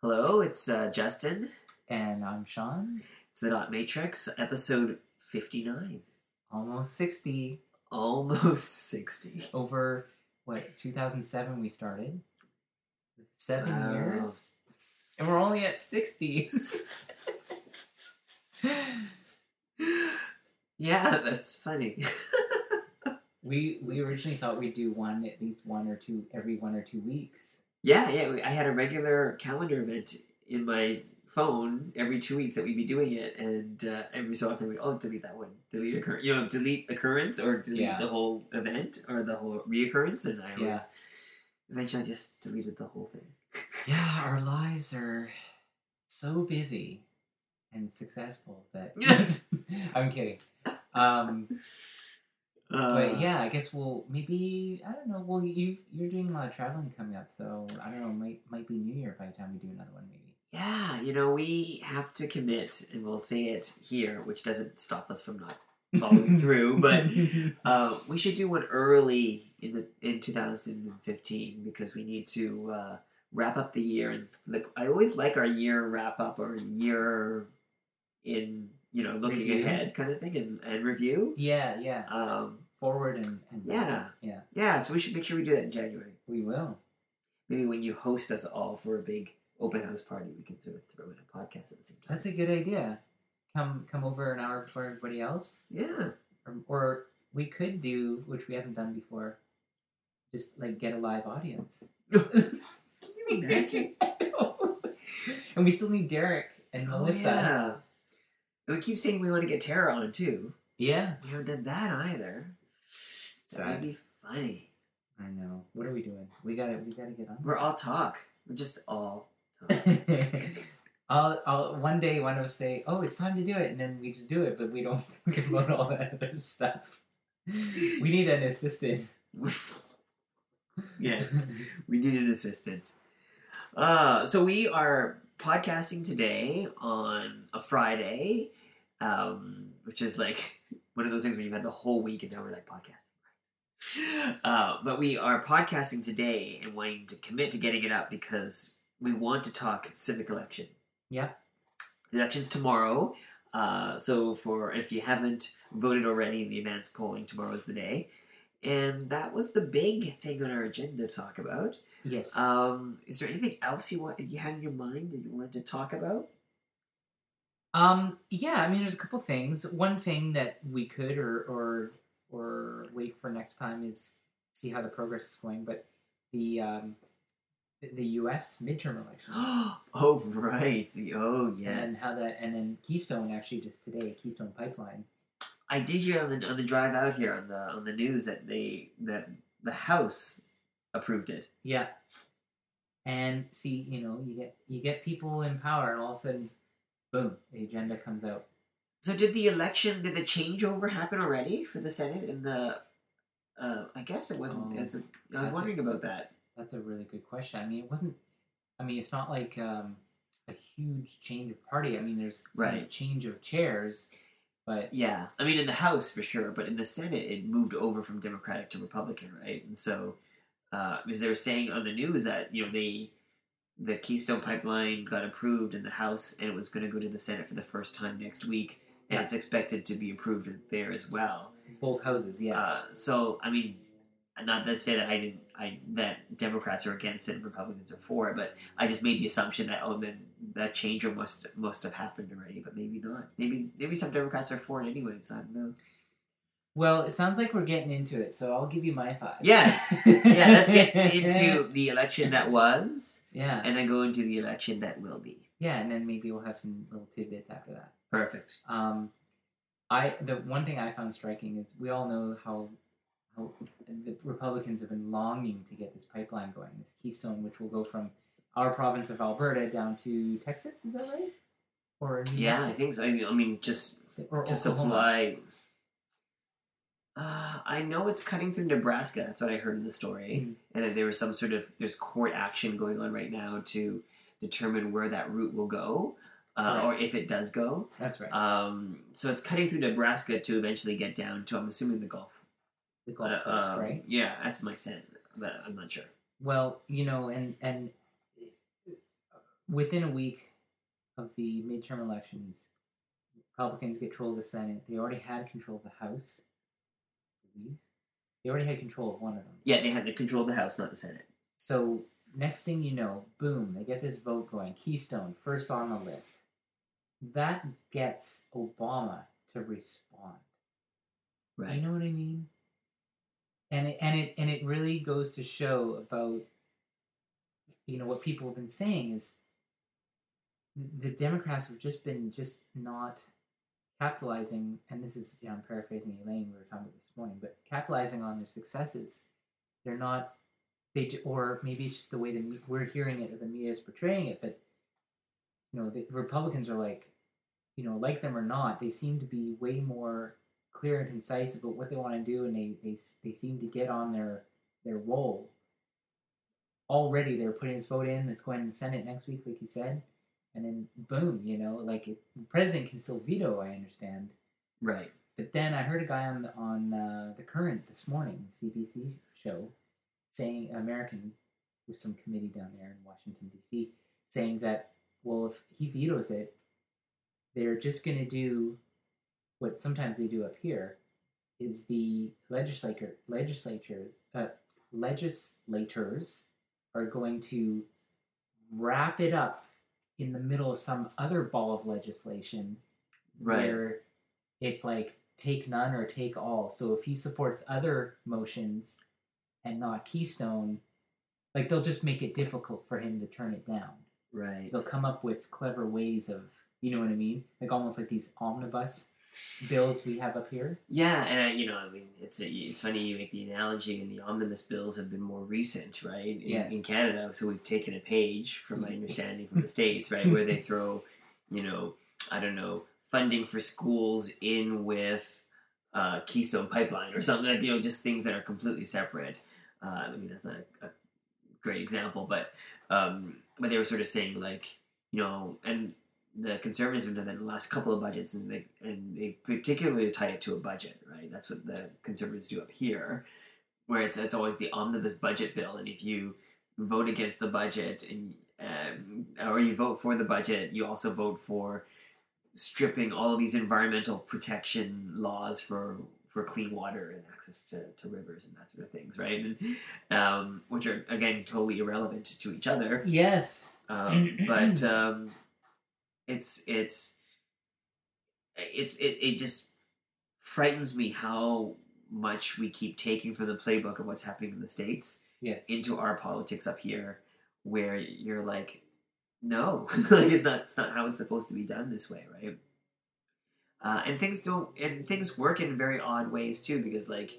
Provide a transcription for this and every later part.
Hello, it's uh, Justin. And I'm Sean. It's the Dot Matrix, episode 59. Almost 60. Almost 60. Over, what, 2007 we started? Seven Wow. years? And we're only at 60. yeah, that's funny. we we originally thought we'd do one, at least one or two, every one or two weeks. yeah, yeah, I had a regular calendar event in my phone every two weeks that we'd be doing it, and uh, every so often we oh delete that one, delete occur, you know, delete occurrence or delete Yeah. the whole event or the whole reoccurrence, and I always Yeah. eventually I just deleted the whole thing. Yeah, our lives are so busy and successful that. I'm kidding. Um, Uh, but yeah, I guess we'll maybe I don't know. Well, you you're doing a lot of traveling coming up, so I don't know. Might might be New Year by the time we do another one, maybe. Yeah, you know, we have to commit, and we'll say it here, which doesn't stop us from not following through. But uh, we should do one early in the in 2015 because we need to uh, wrap up the year. And like, I always like our year wrap up or year in you know looking Review. ahead kind of thing and, and review. yeah, yeah. Um, Forward and, and Yeah. yeah. yeah, so we should make sure we do that in January. We will. Maybe when you host us all for a big open house party, we can sort of throw in a podcast at the same time. That's a good idea. Come come over an hour before everybody else, yeah. or, or we could do, which we haven't done before, just like get a live audience. Can you imagine? and we still need Derek and Oh, Melissa. We keep saying we want to get Tara on too. yeah. We haven't done that either. So That would be funny. I know. What are we doing? We gotta we gotta get on. We're all talk. We're just all talk. I'll, I'll one day one of us say, "Oh, it's time to do it," and then we just do it, but we don't think about all that other stuff. We need an assistant. yes, we need an assistant. Uh, so we are podcasting today on a Friday, um, which is like one of those things where you've had the whole week and now we're like podcasting. Uh, but we are podcasting today and wanting to commit to getting it up because we want to talk civic election. Yeah. The election's tomorrow. Uh, so for if you haven't voted already in the advance polling, tomorrow is the day. And that was the big thing on our agenda to talk about. Yes. Um, is there anything else you want you had in your mind that you wanted to talk about? Um, yeah, I mean, there's a couple things. One thing that we could or or or wait for next time is see how the progress is going. But the um, the, U.S. midterm elections oh right, the oh and yes. how that and then Keystone actually just today Keystone Pipeline. I did hear on the on the drive out here on the on the news that they that the House approved it. Yeah. And see, you know, you get you get people in power, and all of a sudden, boom, the agenda comes out. So did the election did the changeover happen already for the Senate and the? Uh, I guess it wasn't. As a, I was that's a- wondering about that. That's a really good question. I mean, it wasn't. I mean, it's not like um, a huge change of party. I mean, there's some Right. change of chairs, but Yeah, I mean in the House for sure, but in the Senate it moved over from Democratic to Republican, right? And so, uh, because they were saying on the news that you know they, the Keystone Pipeline got approved in the House and it was going to go to the Senate for the first time next week, and Yeah. it's expected to be approved there as well. both houses, yeah, Uh, so I mean, not to say that I didn't, I that Democrats are against it and Republicans are for it, but I just made the assumption that oh then that change must must have happened already, but maybe not. Maybe maybe some Democrats are for it anyway. So I don't know. Well, it sounds like we're getting into it, so I'll give you my thoughts. Yes. Yeah, let's get into the election that was, yeah, and then go into the election that will be. yeah, and then maybe we'll have some little tidbits after that. Perfect. Um, I the one thing I found striking is we all know how how the Republicans have been longing to get this pipeline going, this Keystone, which will go from our province of Alberta down to Texas. Is that right? Or New Yeah, I think so. I mean, I mean just or to Oklahoma. supply. Uh, I know it's cutting through Nebraska. That's what I heard in the story, Mhm. and that there was some sort of there's court action going on right now to determine where that route will go. uh, or if it does go. That's right. Um, so it's cutting through Nebraska to eventually get down to I'm assuming the Gulf. the Gulf Uh, Coast, um, right? Yeah, that's my sense, but I'm not sure. Well, you know, and and within a week of the midterm elections, Republicans get control of the Senate. They already had control of the House. They already had control of one of them. Yeah, they had the control of the House, not the Senate. So next thing you know, boom, they get this vote going. Keystone first on the list. That gets Obama to respond. Right. You know what I mean? And it, and it and it really goes to show about you know what people have been saying is the Democrats have just been just not capitalizing and this is you know, I'm paraphrasing Elaine we were talking about this morning but capitalizing on their successes they're not they or maybe it's just the way me- we're hearing it or the media is portraying it but you know the Republicans are like you know like them or not they seem to be way more clear and concise about what they want to do, and they they they seem to get on their their roll. Already, they're putting this vote in that's going to the Senate next week, like you said, and then boom, you know, like it, the president can still veto. I understand, Right. but then I heard a guy on the, on uh, the current this morning, CBC show, saying American with some committee down there in Washington D.C. saying that well, if he vetoes it, they're just going to do what sometimes they do up here, is the legislature legislatures uh, legislators are going to wrap it up in the middle of some other ball of legislation Right. where it's like take none or take all. So if he supports other motions and not Keystone, like they'll just make it difficult for him to turn it down. Right. They'll come up with clever ways of, you know what I mean? Like almost like these omnibus bills we have up here. Yeah, and I, you know, I mean, it's it's funny you make the analogy, and the omnibus bills have been more recent, right? In, Yes. in Canada, so we've taken a page from my understanding from the states, right, where they throw, you know, I don't know, funding for schools in with uh, Keystone Pipeline or something like you know, just things that are completely separate. Uh, I mean, that's not a, a great example, but um, but they were sort of saying like, you know, and the conservatives have done that in the last couple of budgets, and they and they particularly tie it to a budget, right? That's what the conservatives do up here, where it's it's always the omnibus budget bill, and if you vote against the budget and um, or you vote for the budget, you also vote for stripping all of these environmental protection laws for for clean water and access to, to rivers and that sort of things, right? And, um, which are again totally irrelevant to each other. Yes. Um, but um, it's it's it's it, it just frightens me how much we keep taking from the playbook of what's happening in the states Yes. into our politics up here, where you're like, no, like it's not it's not how it's supposed to be done this way, right? Uh, and things don't and things work in very odd ways too, because like.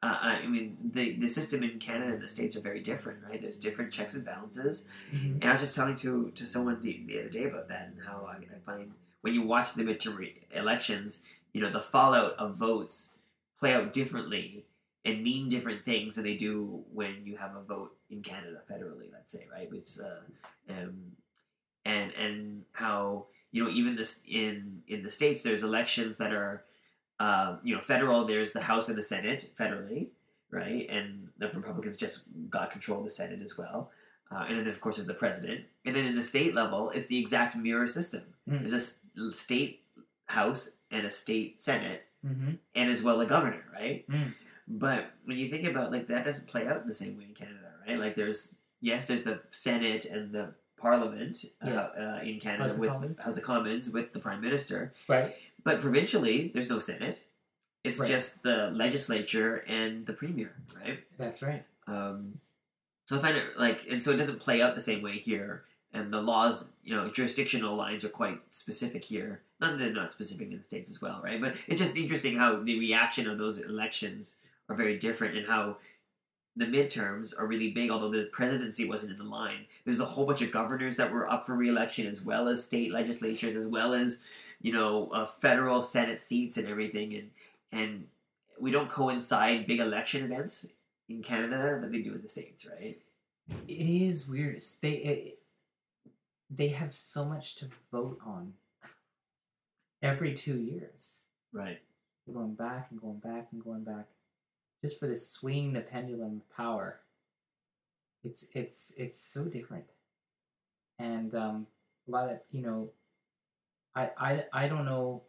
Uh, I mean, the the system in Canada and the states are very different, right? There's different checks and balances, Mhm. and I was just talking to to someone the, the other day about that and how I, I find when you watch the midterm re- elections, you know, the fallout of votes play out differently and mean different things than they do when you have a vote in Canada federally, let's say, right? Which uh, um, and and how you know even this in in the states, there's elections that are um, you know federal. There's the House and the Senate federally, right? And the Republicans just got control of the Senate as well. Uh, and then, of course, there's the president. And then in the state level, it's the exact mirror system. Mm. There's a state house and a state senate, Mhm. and as well a governor, right? Mm. But when you think about like that, doesn't play out in the same way in Canada, right? Like there's yes, there's the Senate and the Parliament uh, Yes. uh, in Canada House with the House of Commons with the Prime Minister, Right. But provincially there's no Senate. It's Right. just the legislature and the premier, right? That's right. Um, so I find it like, and so it doesn't play out the same way here. And the laws, you know, jurisdictional lines are quite specific here. Not that they're not specific in the states as well, right? But it's just interesting how the reaction of those elections are very different, and how the midterms are really big. Although the presidency wasn't in the line, there's a whole bunch of governors that were up for reelection, as well as state legislatures, as well as you know, uh, federal Senate seats and everything, and and we don't coincide big election events in Canada that they do in the states, right? It is weird. They, it, they have so much to vote on every two years. Right. They're going back and going back and going back, just for this swinging the pendulum power. It's it's it's so different, and um, a lot of you know, I I I don't know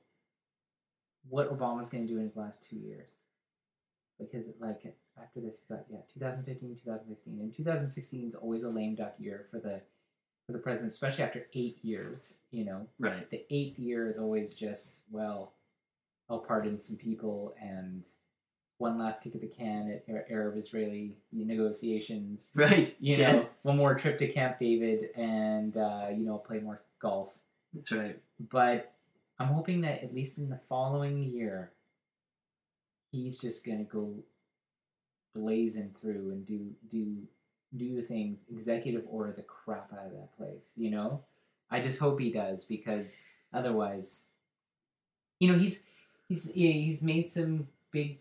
what Obama's going to do in his last two years, because like after this, got yeah 2015, 2016, and 2016 is always a lame duck year for the for the president, especially after eight years. You know, Right. the eighth year is always just well, I'll pardon some people and one last kick at the can at Ar- Arab-Israeli negotiations. Right. You know, yes. one more trip to Camp David and uh, you know play more golf. That's right. But I'm hoping that at least in the following year, he's just gonna go blazing through and do do do things, executive order the crap out of that place. You know, I just hope he does because otherwise, you know, he's he's he's made some big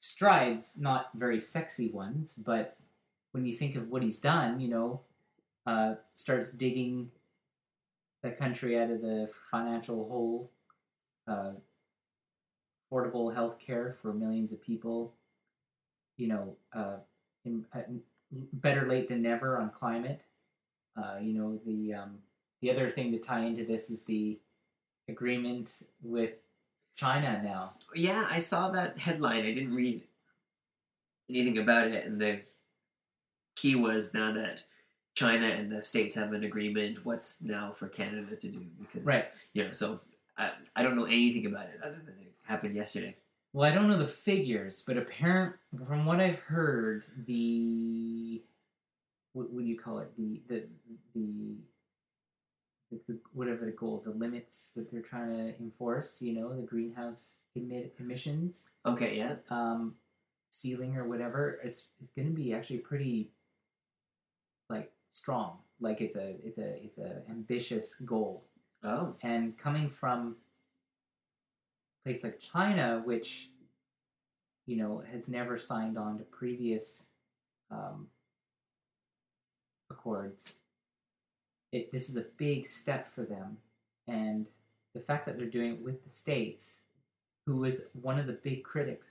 strides, not very sexy ones, but when you think of what he's done, you know, uh, starts digging the country out of the financial hole, uh, affordable health care for millions of people, you know, uh, in, uh, better late than never on climate. Uh, you know, the um, the other thing to tie into this is the agreement with China now. Yeah, I saw that headline. I didn't read anything about it, and the key was now that China and the states have an agreement. What's now for Canada to do? Because Right. you know, so I, I don't know anything about it other than it happened yesterday. Well, I don't know the figures, but apparent from what I've heard, the what, what do you call it? The the the, the, whatever the goal, the limits that they're trying to enforce. You know, the greenhouse emit emissions Okay, yeah, um, ceiling or whatever is is going to be actually pretty strong. Like it's a it's a it's a ambitious goal oh, and coming from a place like China, which you know has never signed on to previous um, accords, it this is a big step for them, and the fact that they're doing it with the states, who is one of the big critics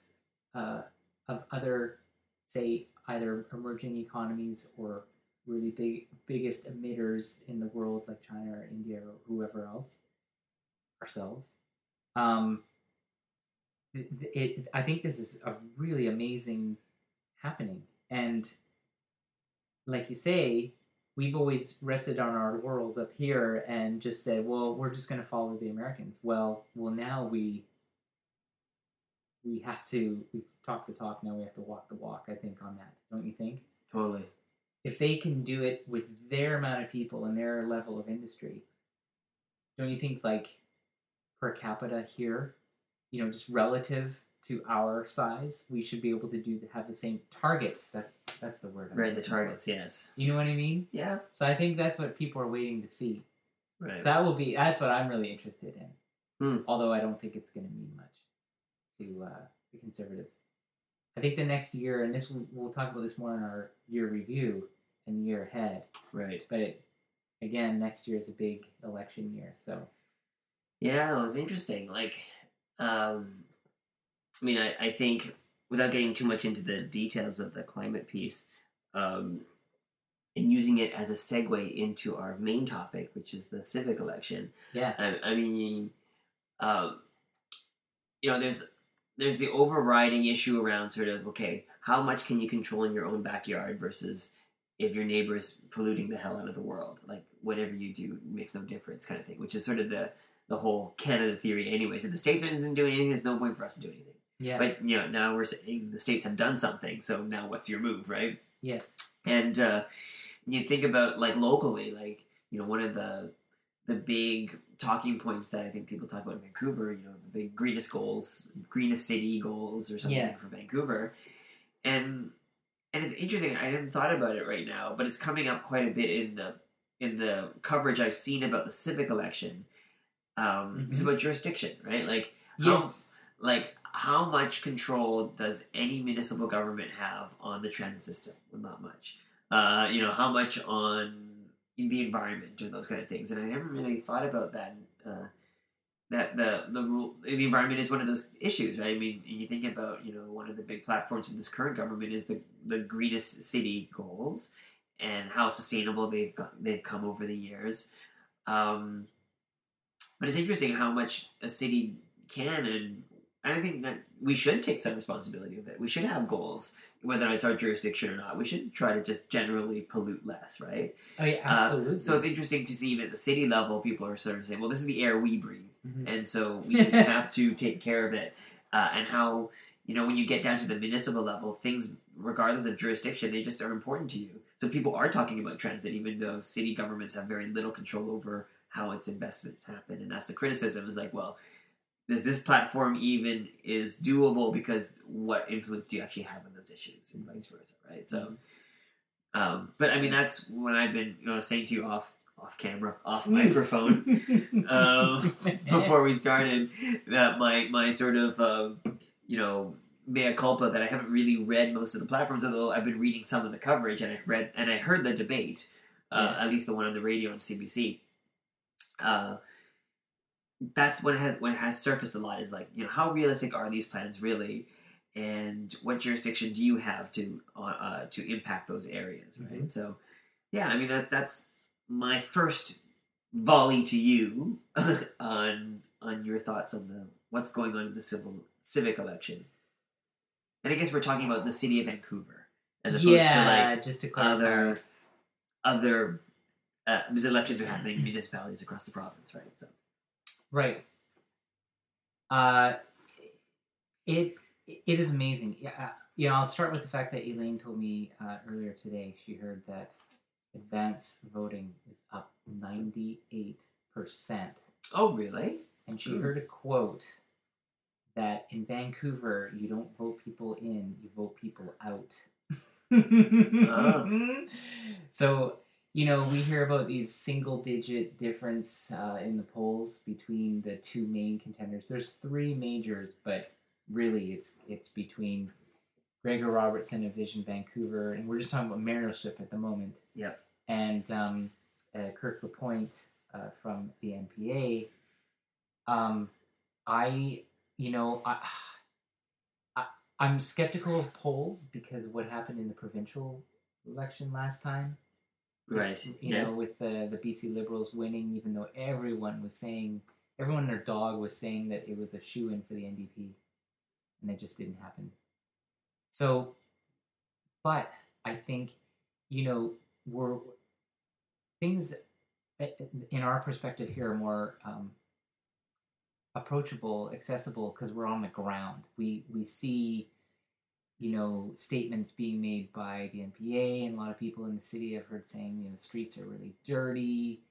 uh, of other, say, either emerging economies or really big biggest emitters in the world like China or India or whoever else ourselves. Um th- it I think this is a really amazing happening. And like you say we've always rested on our laurels up here and just said well we're just going to follow the Americans. Well well now we we have to we've talked the talk now we have to walk the walk I think on that don't you think? Totally. If they can do it with their amount of people and their level of industry, don't you think like per capita here, you know, just relative to our size, we should be able to do have the same targets. That's that's the word. I'm Right, the looking for. targets. Yes. You know what I mean? Yeah. So I think that's what people are waiting to see. Right. So that will be that's what I'm really interested in. Hmm. Although I don't think it's going to mean much to uh, the conservatives. I think the next year, and this we'll talk about this more in our year review and year ahead. right. But it, again, next year is a big election year, so Yeah, it was interesting. Like, um, I mean, I, I think without getting too much into the details of the climate piece, um, and using it as a segue into our main topic, which is the civic election. yeah, I, I mean, um, you know, there's there's the overriding issue around sort of okay, how much can you control in your own backyard versus if your neighbor is polluting the hell out of the world, like whatever you do makes no difference, kind of thing. Which is sort of the the whole Canada theory, anyway. So the states isn't doing anything. There's no point for us to do anything. yeah, But you know, now we're saying the states have done something. So now what's your move, right? yes, And uh, you think about like locally, like you know, one of the the big talking points that I think people talk about in Vancouver, you know, the big greenest goals, greenest city goals, or something Yeah. for Vancouver, and and it's interesting. I hadn't thought about it right now, but it's coming up quite a bit in the in the coverage I've seen about the civic election. Um, It's Mhm. about jurisdiction, right? Like how, yes, like how much control does any municipal government have on the transit system? Well, not much. Uh, you know, how much on in the environment or those kind of things. And I never really thought about that. Uh, that the the rule the environment is one of those issues, right? I mean, you think about you know one of the big platforms of this current government is the the greenest city goals and how sustainable they've got, they've come over the years. Um, but it's interesting how much a city can and I think that we should take some responsibility of it. We should have goals, whether it's our jurisdiction or not. We should try to just generally pollute less, right? Oh yeah, absolutely. Uh, so it's interesting to see even at the city level, people are sort of saying, "Well, this is the air we breathe, Mhm. and so we have to take care of it." Uh, and how you know when you get down to the municipal level, things, regardless of jurisdiction, they just are important to you. So people are talking about transit, even though city governments have very little control over how its investments happen. And that's the criticism is like, well, does this platform even is doable because what influence do you actually have on those issues and vice versa, right? So, um, but I mean, that's what I've been, you know, saying to you off off camera, off microphone um, before we started that my my sort of um, you know mea culpa that I haven't really read most of the platforms, although I've been reading some of the coverage and I read and I heard the debate, uh, Yes. at least the one on the radio on CBC. Uh, that's when it has when it has surfaced a lot is like you know how realistic are these plans really, and what jurisdiction do you have to uh, uh, to impact those areas, right? Mhm. So, yeah, I mean that that's my first volley to you on on your thoughts on the what's going on in the civil civic election. And I guess we're talking about the city of Vancouver as opposed yeah, to like just to clarify. other other uh, because elections are happening in municipalities across the province, right? So Right. Uh, it it is amazing. Yeah, uh, you know, I'll start with the fact that Elaine told me uh, earlier today she heard that advance voting is up ninety eight percent, oh really? and she Hmm. heard a quote that in Vancouver you don't vote people in, you vote people out. So you know, we hear about these single digit difference uh, in the polls between the two main contenders. There's three majors, but really it's it's between Gregor Robertson of Vision Vancouver, and we're just talking about mayorship at the moment. Yep. And um, uh, Kirk Lapointe uh, from the NPA. Um, I, you know, I, I, I'm skeptical of polls because of what happened in the provincial election last time Right. You yes. know, with the the BC Liberals winning, even though everyone was saying, everyone and their dog was saying that it was a shoe in for the NDP, and it just didn't happen. So, but I think, you know, we're things eh, in our perspective here are more um, approachable, accessible because we're on the ground. We we see you know, statements being made by the NPA and a lot of people in the city I've heard saying, you know, the streets are really dirty,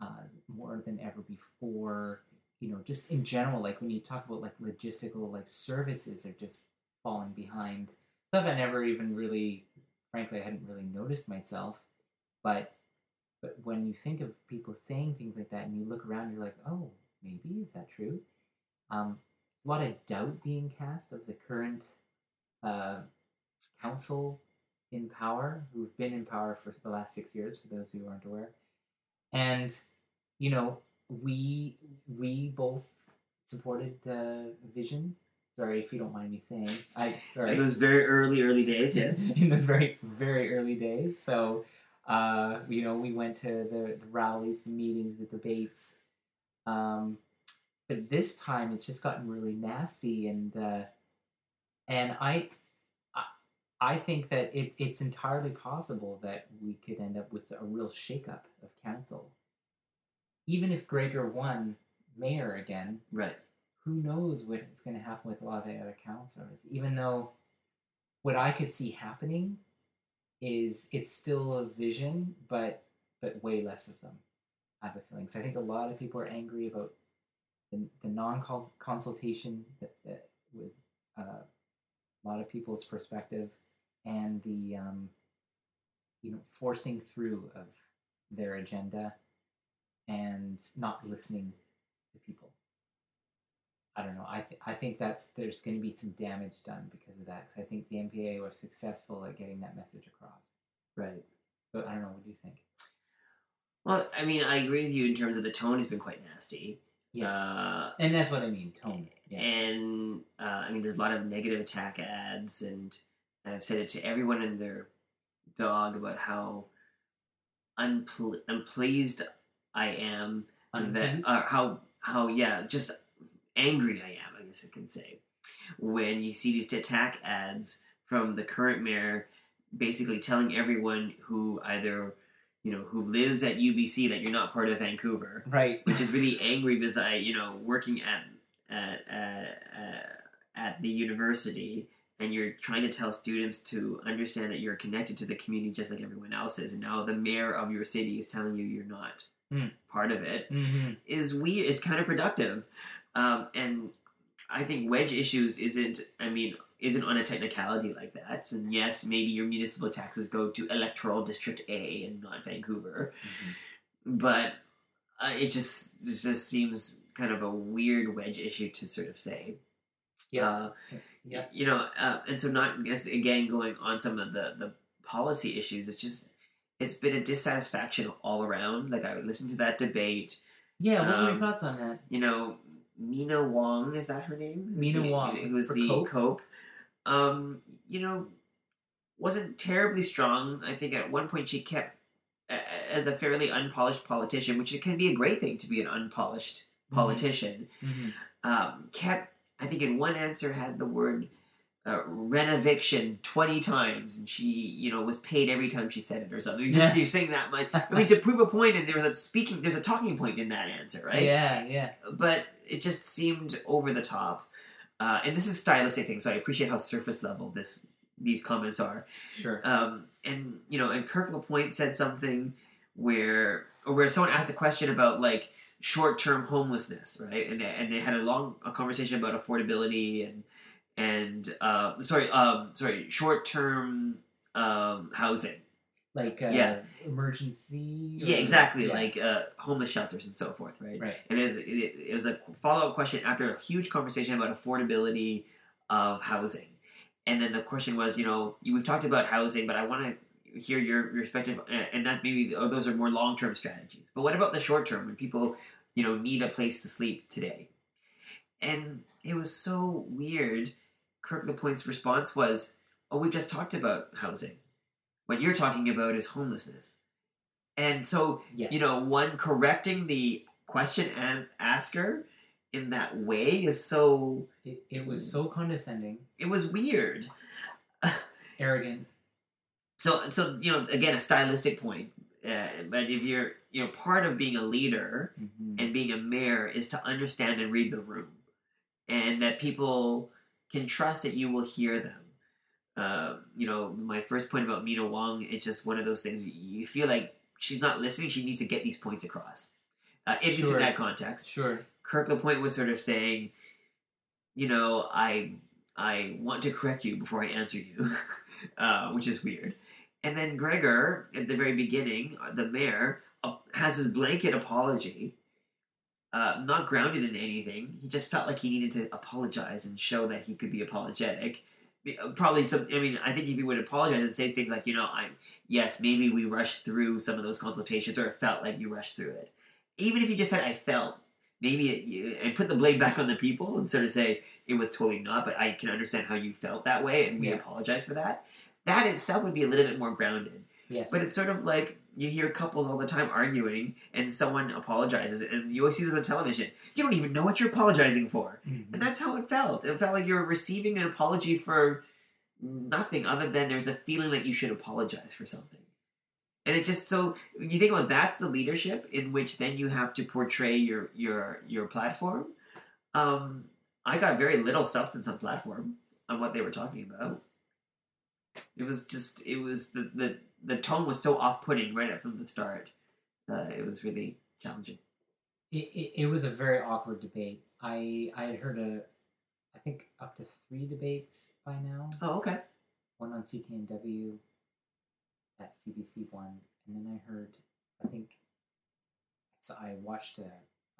uh, more than ever before. You know, just in general, like when you talk about like logistical, like services are just falling behind. Stuff I never even really, frankly, I hadn't really noticed myself. But, but when you think of people saying things like that and you look around, you're like, oh, maybe is that true? Um, a lot of doubt being cast of the current uh, council in power who've been in power for the last six years for those who aren't aware. And you know we we both supported uh, vision. Sorry if you don't mind me saying. I sorry. In those very early, early days, yes. in those very very early days. So uh, you know we went to the, the rallies the meetings the debates. Um, but this time it's just gotten really nasty and uh, and I, I, I think that it, it's entirely possible that we could end up with a real shakeup of council. Even if Gregor won mayor again, Right. who knows what's going to happen with a lot of the other councillors? Even though what I could see happening is it's still a vision, but but way less of them. I have a feeling. So I think a lot of people are angry about the, the non consultation that, that was uh, a lot of people's perspective and the um, you know forcing through of their agenda and not listening to people. I don't know. I th- I think that's there's going to be some damage done because of that. Because I think the NPA was successful at getting that message across. Right. But I don't know. What do you think? Well, I mean, I agree with you in terms of the tone has been quite nasty. Yes, Uh, and that's what I mean. Tone. Yeah. and uh, I mean, there's a lot of negative attack ads, and I've said it to everyone and their dog about how unple- unpleased I am that Unpleased? uh, how how yeah, just angry I am. I guess I can say when you see these attack ads from the current mayor, basically telling everyone who either you know who lives at UBC that you're not part of Vancouver right. which is really angry because I, you know, working at at at, at the university, and you're trying to tell students to understand that you're connected to the community just like everyone else is, and now the mayor of your city is telling you you're not Hmm. part of it hmm is weird. Is counterproductive, um, and I think wedge issues isn't. I mean. Isn't on a technicality like that, and yes, maybe your municipal taxes go to electoral district A and not Vancouver, but uh, it just it just seems kind of a weird wedge issue to sort of say. Yeah. Uh, Yeah. You know, uh, and so not again going on some of the the policy issues. It's just it's been a dissatisfaction all around. Like I listened to that debate. Yeah. What were your Um, thoughts on that? You know, Meena Wong is that her name? Meena the- Wong, who's for the Cope? Cope. Um, you know, wasn't terribly strong. I think at one point she kept as a fairly unpolished politician, which it can be a great thing to be an unpolished Mm-hmm. Politician. hmm Um, kept I think in one answer had the word uh, renoviction twenty times, and she you know was paid every time she said it or something. Just you're saying that much. I mean, to prove a point, and there's a speaking, there's a talking point in that answer, right? Yeah. Yeah. but it just seemed over the top. Uh, and this is stylistic thing, so I appreciate how surface level this these comments are. Sure. Um, and you know, and Kirk Lapointe said something where or where someone asked a question about like short term homelessness, right? And and they had a long a conversation about affordability and and uh, sorry um, sorry short term um, housing. like uh, yeah. emergency. Yeah, exactly, yeah. like uh, homeless shelters and so forth, right? Right. And it, it, it was a follow up question after a huge conversation about affordability of housing. And then the question was, you know, we've talked about housing, but I want to hear your uh, and that maybe oh, those are more long term strategies. But what about the short term when people, you know, need a place to sleep today? And it was so weird. Kirk Lapointe's response was, "Oh, we've just talked about housing. What you're talking about is homelessness." And so Yes. you know, one correcting the question and asker in that way is so It, it was so condescending, it was weird. arrogant. So so you know, again, a stylistic point. Uh, but if you're you know, part of being a leader Mhm. and being a mayor is to understand and read the room, and that people can trust that you will hear them. Uh, you know, my first point about Meena Wong, it's just one of those things. You feel like she's not listening. She needs to get these points across. Uh, at least in that context. Sure. Kirk Lapointe was sort of saying, you know, I I want to correct you before I answer you, uh, which is weird. And then Gregor, at the very beginning, uh, the mayor, uh, has his blanket apology, uh, not grounded in anything. He just felt like he needed to apologize and show that he could be apologetic. Uh, Probably some. I mean, I think if he would apologize and say things like, you know, I'm yes, maybe we rushed through some of those consultations, or it felt like you rushed through it. Even if you just said, I felt, maybe it, you, and put the blame back on the people and sort of say it was totally not, but I can understand how you felt that way, and we Yeah. apologize for that. That itself would be a little bit more grounded. Yes. But it's sort of like you hear couples all the time arguing, and someone apologizes, and you always see this on television. You don't even know what you're apologizing for, Mhm. and that's how it felt. It felt like you were receiving an apology for nothing other than there's a feeling that you should apologize for something. And it just so you think about that's the leadership in which then you have to portray your your your platform. Um, I got very little substance on platform on what they were talking about. It was just it was the the, the tone was so off putting right from the start. Uh, it was really challenging. it, it, it was a very awkward debate. I I had heard a, I think up to three debates by now. Oh, okay. One on CKNW, at CBC One, and then I heard, I think, so I watched a,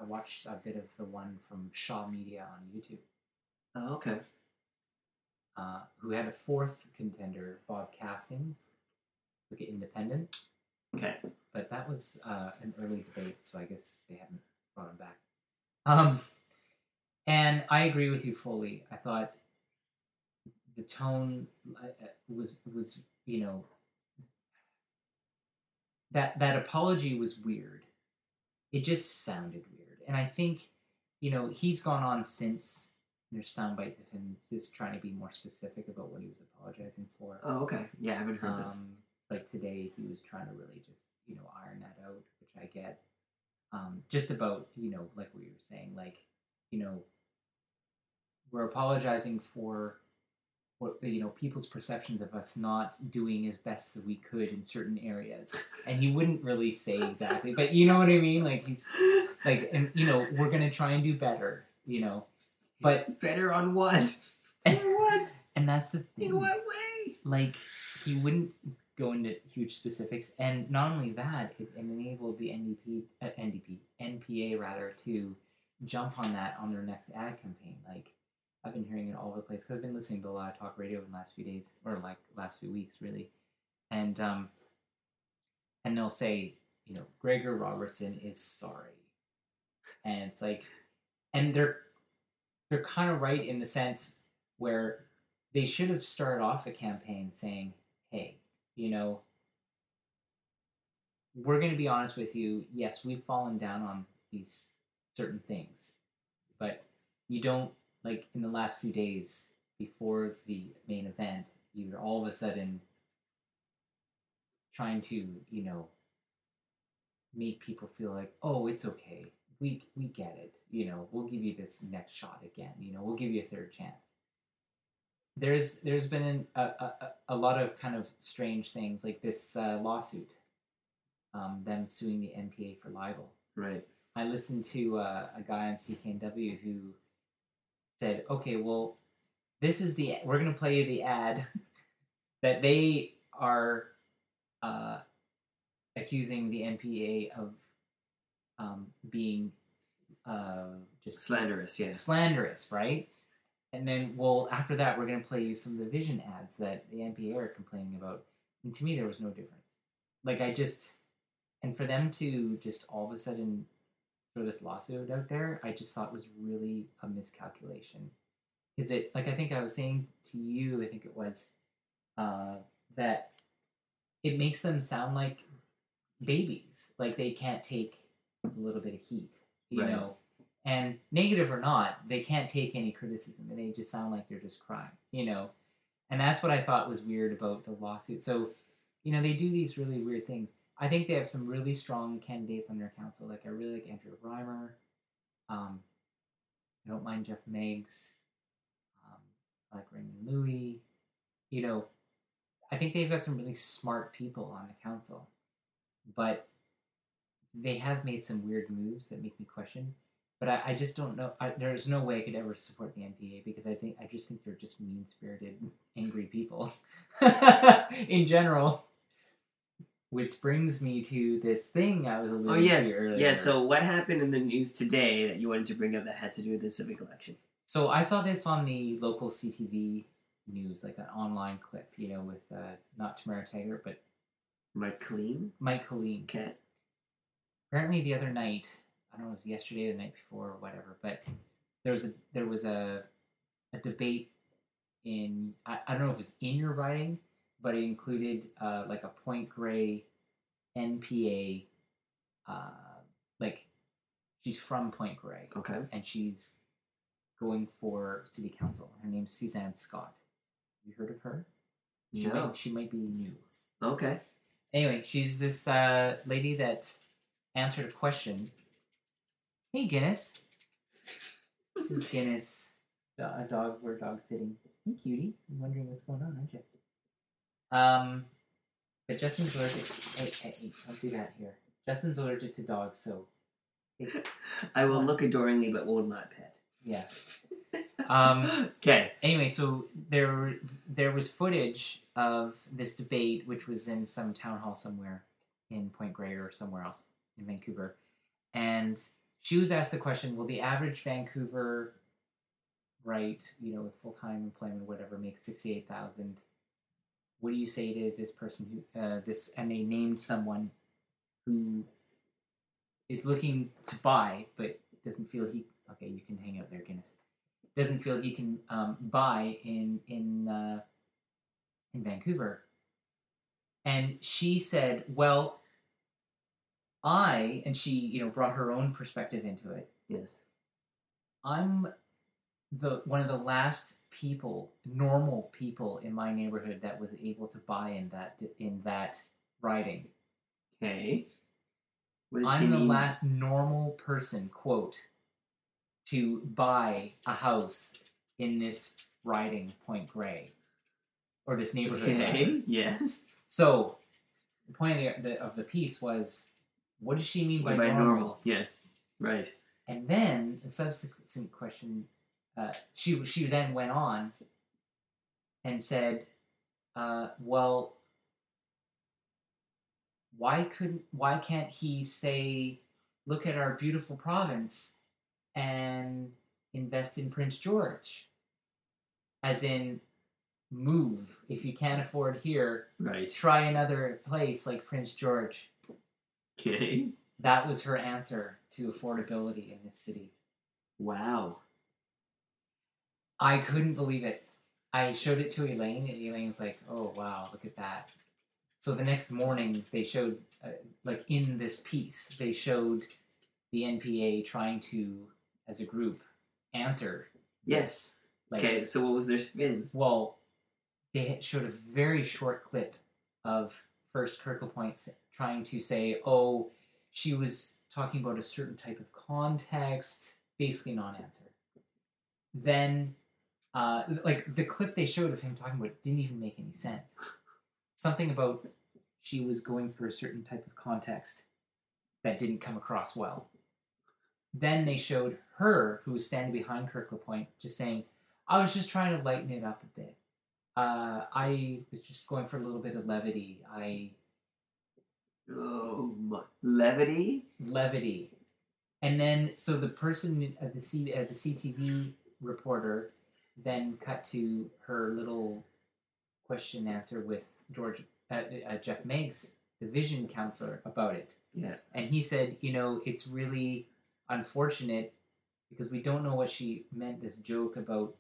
I watched a bit of the one from Shaw Media on YouTube, Oh, okay. Uh, who had a fourth contender, Bob Kasting, like an independent. Okay. But that was uh, an early debate, so I guess they haven't brought him back. Um, and I agree with you fully. I thought the tone uh, uh, was was you know that that apology was weird. It just sounded weird, and I think you know he's gone on since there's sound bites of him just trying to be more specific about what he was apologizing for. Oh, okay. Yeah, I haven't heard this. Um, like today, he was trying to really just you know iron that out, which I get. Um, just about you know like what you were saying, like you know we're apologizing for what you know people's perceptions of us not doing as best that we could in certain areas, and he wouldn't really say exactly, but you know what I mean. Like he's like, and you know we're gonna try and do better, you know, but Better on what? In what? and that's the thing. In what way? like he wouldn't go into huge specifics and not only that it, enabled the ndp uh, ndp npa rather to jump on that on their next ad campaign like i've been hearing it all over the place because i've been listening to a lot of talk radio in the last few days or like last few weeks really and um and they'll say you know gregor robertson is sorry and it's like and they're they're kind of right in the sense where they should have started off a campaign saying, hey, you know, we're going to be honest with you. Yes, we've fallen down on these certain things, but you don't, like, in the last few days before the main event, you're all of a sudden trying to, you know, make people feel like, oh, it's okay. We, we get it. You know, we'll give you this next shot again. You know, we'll give you a third chance there's there's been an, a, a a lot of kind of strange things like this uh, lawsuit, um, them suing the NPA for libel. Right. I listened to uh, a guy on CKNW who said, "Okay, well, this is the we're going to play you the ad that they are uh, accusing the NPA of um, being uh, just Slanderous, yes. slanderous, right? And then, well, after that, we're going to play you some of the Vision ads that the NPA are complaining about. And to me, there was no difference. Like, I just, and for them to just all of a sudden throw this lawsuit out there, I just thought was really a miscalculation. Is it, like I think I was saying to you, I think it was, uh, that it makes them sound like babies. Like they can't take a little bit of heat, you Right. know? and negative or not, they can't take any criticism, and they just sound like they're just crying, you know. And that's what I thought was weird about the lawsuit. So, you know, they do these really weird things. I think they have some really strong candidates on their council. Like I really like Andrea Reimer. Um, I don't mind Geoff Meggs. Um, I like Raymond Louie. You know, I think they've got some really smart people on the council, but they have made some weird moves that make me question but I, I just don't know. I, there's no way I could ever support the NPA because I think I just think they're just mean spirited, angry people in general. Which brings me to this thing I was alluding Oh yes, to earlier. yes. So what happened in the news today that you wanted to bring up that had to do with the civic election? So I saw this on the local CTV news, like an online clip, you know, with uh, not Tamara Taggart, but Mike Clean, Mike Killeen. cat. Apparently the other night i don't know if it was yesterday or the night before or whatever but there was a there was a a debate in i, I don't know if it's in your writing but it included uh, like a point grey npa uh, like she's from point grey Okay. and she's going for city council her name's suzanne scott you heard of her she, No. might, she might be new Okay. Anyway, she's this uh, lady that answered a question. Hey, Guinness. This is Guinness, a dog. We're dog sitting. Hey, cutie. I'm wondering what's going on, aren't you? Um, but Justin's allergic. Hey, hey, hey, don't do that here. Justin's allergic to dogs, so I will look adoringly, but will not pet. yeah. Um, okay. anyway, so there there was footage of this debate, which was in some town hall somewhere in Point Grey or somewhere else in Vancouver, and she was asked the question: Will the average Vancouver, right, you know, with full time employment, whatever, make sixty eight thousand? What do you say to this person who uh, this? And they named someone who is looking to buy but doesn't feel he okay you can hang out there Guinness doesn't feel he can um, buy in in uh, in Vancouver and she said well I and she you know brought her own perspective into it Yes. I'm the one of the last people, normal people in my neighborhood that was able to buy in that in that riding. Okay. What does she I'm the mean? last normal person, quote, to buy a house in this riding Point Grey or this neighborhood. Okay. Yes. So the point of the, of the piece was, what does she mean by, By normal? normal. Yes. Right. And then the subsequent question, uh, she she then went on and said, uh, "Well, why couldn't why can't he say, look at our beautiful province and invest in Prince George, as in move if you can't afford here, Right. try another place like Prince George." Okay. That was her answer to affordability in this city. Wow. I couldn't believe it. I showed it to Elaine, and Elaine's like, "Oh wow, look at that." So the next morning, they showed, uh, like in this piece, they showed the NPA trying to, as a group, answer. Yes. Like, Okay. So what was their spin? well, they showed a very short clip of first Kirk LaPointe trying to say, "Oh, she was talking about a certain type of context," basically non-answer. Then, uh, like the clip they showed of him talking about didn't even make any sense. Something about she was going for a certain type of context that didn't come across well. Then they showed her, who was standing behind Kirk LaPointe, just saying, I was just trying to lighten it up a bit. Uh, I was just going for a little bit of levity. I Oh, levity. levity, and then so the person at the C at the CTV reporter then cut to her little question answer with George uh, uh, Geoff Meggs, the vision counselor, about it. Yeah. And he said, you know, it's really unfortunate because we don't know what she meant this joke about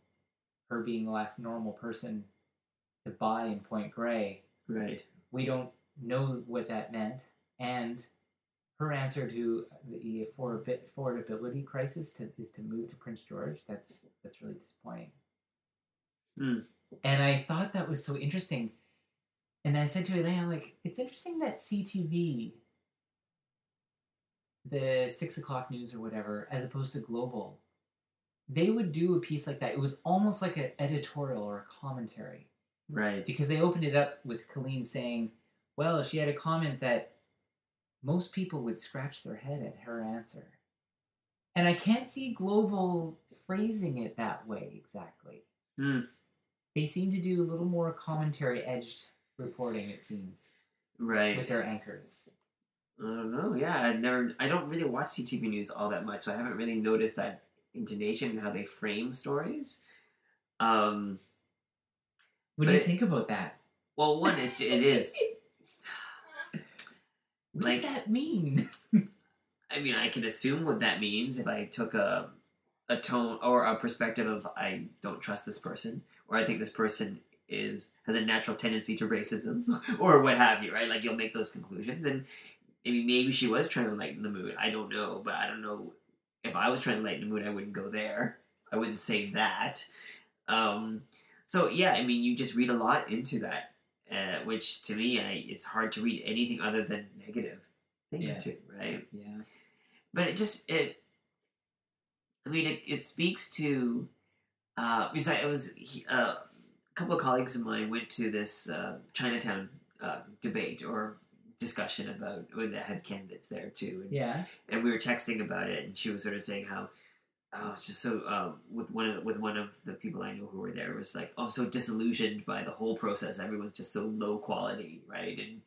her being the last normal person to buy in Point Grey. Right. We don't know what that meant. And her answer to the affordability crisis to, is to move to Prince George. That's that's really disappointing. Hmm. And I thought that was so interesting. And I said to Elaine, I'm like, it's interesting that CTV, the six o'clock news or whatever, as opposed to Global, they would do a piece like that. It was almost like an editorial or a commentary Right. because they opened it up with Colleen saying, well, she had a comment that most people would scratch their head at her answer. And I can't see Global phrasing it that way exactly. Hmm. They seem to do a little more commentary edged reporting, it seems, Right. with their anchors. I don't know. Yeah, I never. I don't really watch CTV news all that much, so I haven't really noticed that intonation and how they frame stories. Um. What do you it- think about that? Well, one is it is. What like- does that mean? I mean, I can assume what that means if I took a a tone or a perspective of I don't trust this person, or I think this person is has a natural tendency to racism, or what have you, right? Like you'll make those conclusions, and I mean, maybe she was trying to lighten the mood. I don't know, but I don't know if I was trying to lighten the mood, I wouldn't go there. I wouldn't say that. Um, so yeah, I mean, you just read a lot into that, uh, which to me, I, it's hard to read anything other than negative things Yeah. to, right? yeah. but it just it i mean it, it speaks to uh because I, it was uh, a couple of colleagues of mine went to this uh, chinatown uh, debate or discussion about when they had candidates there too and, Yeah. and we were texting about it and she was sort of saying how oh it's just so um, with one of the, with one of the people i know who were there was like oh i'm so disillusioned by the whole process everyone's just so low quality right and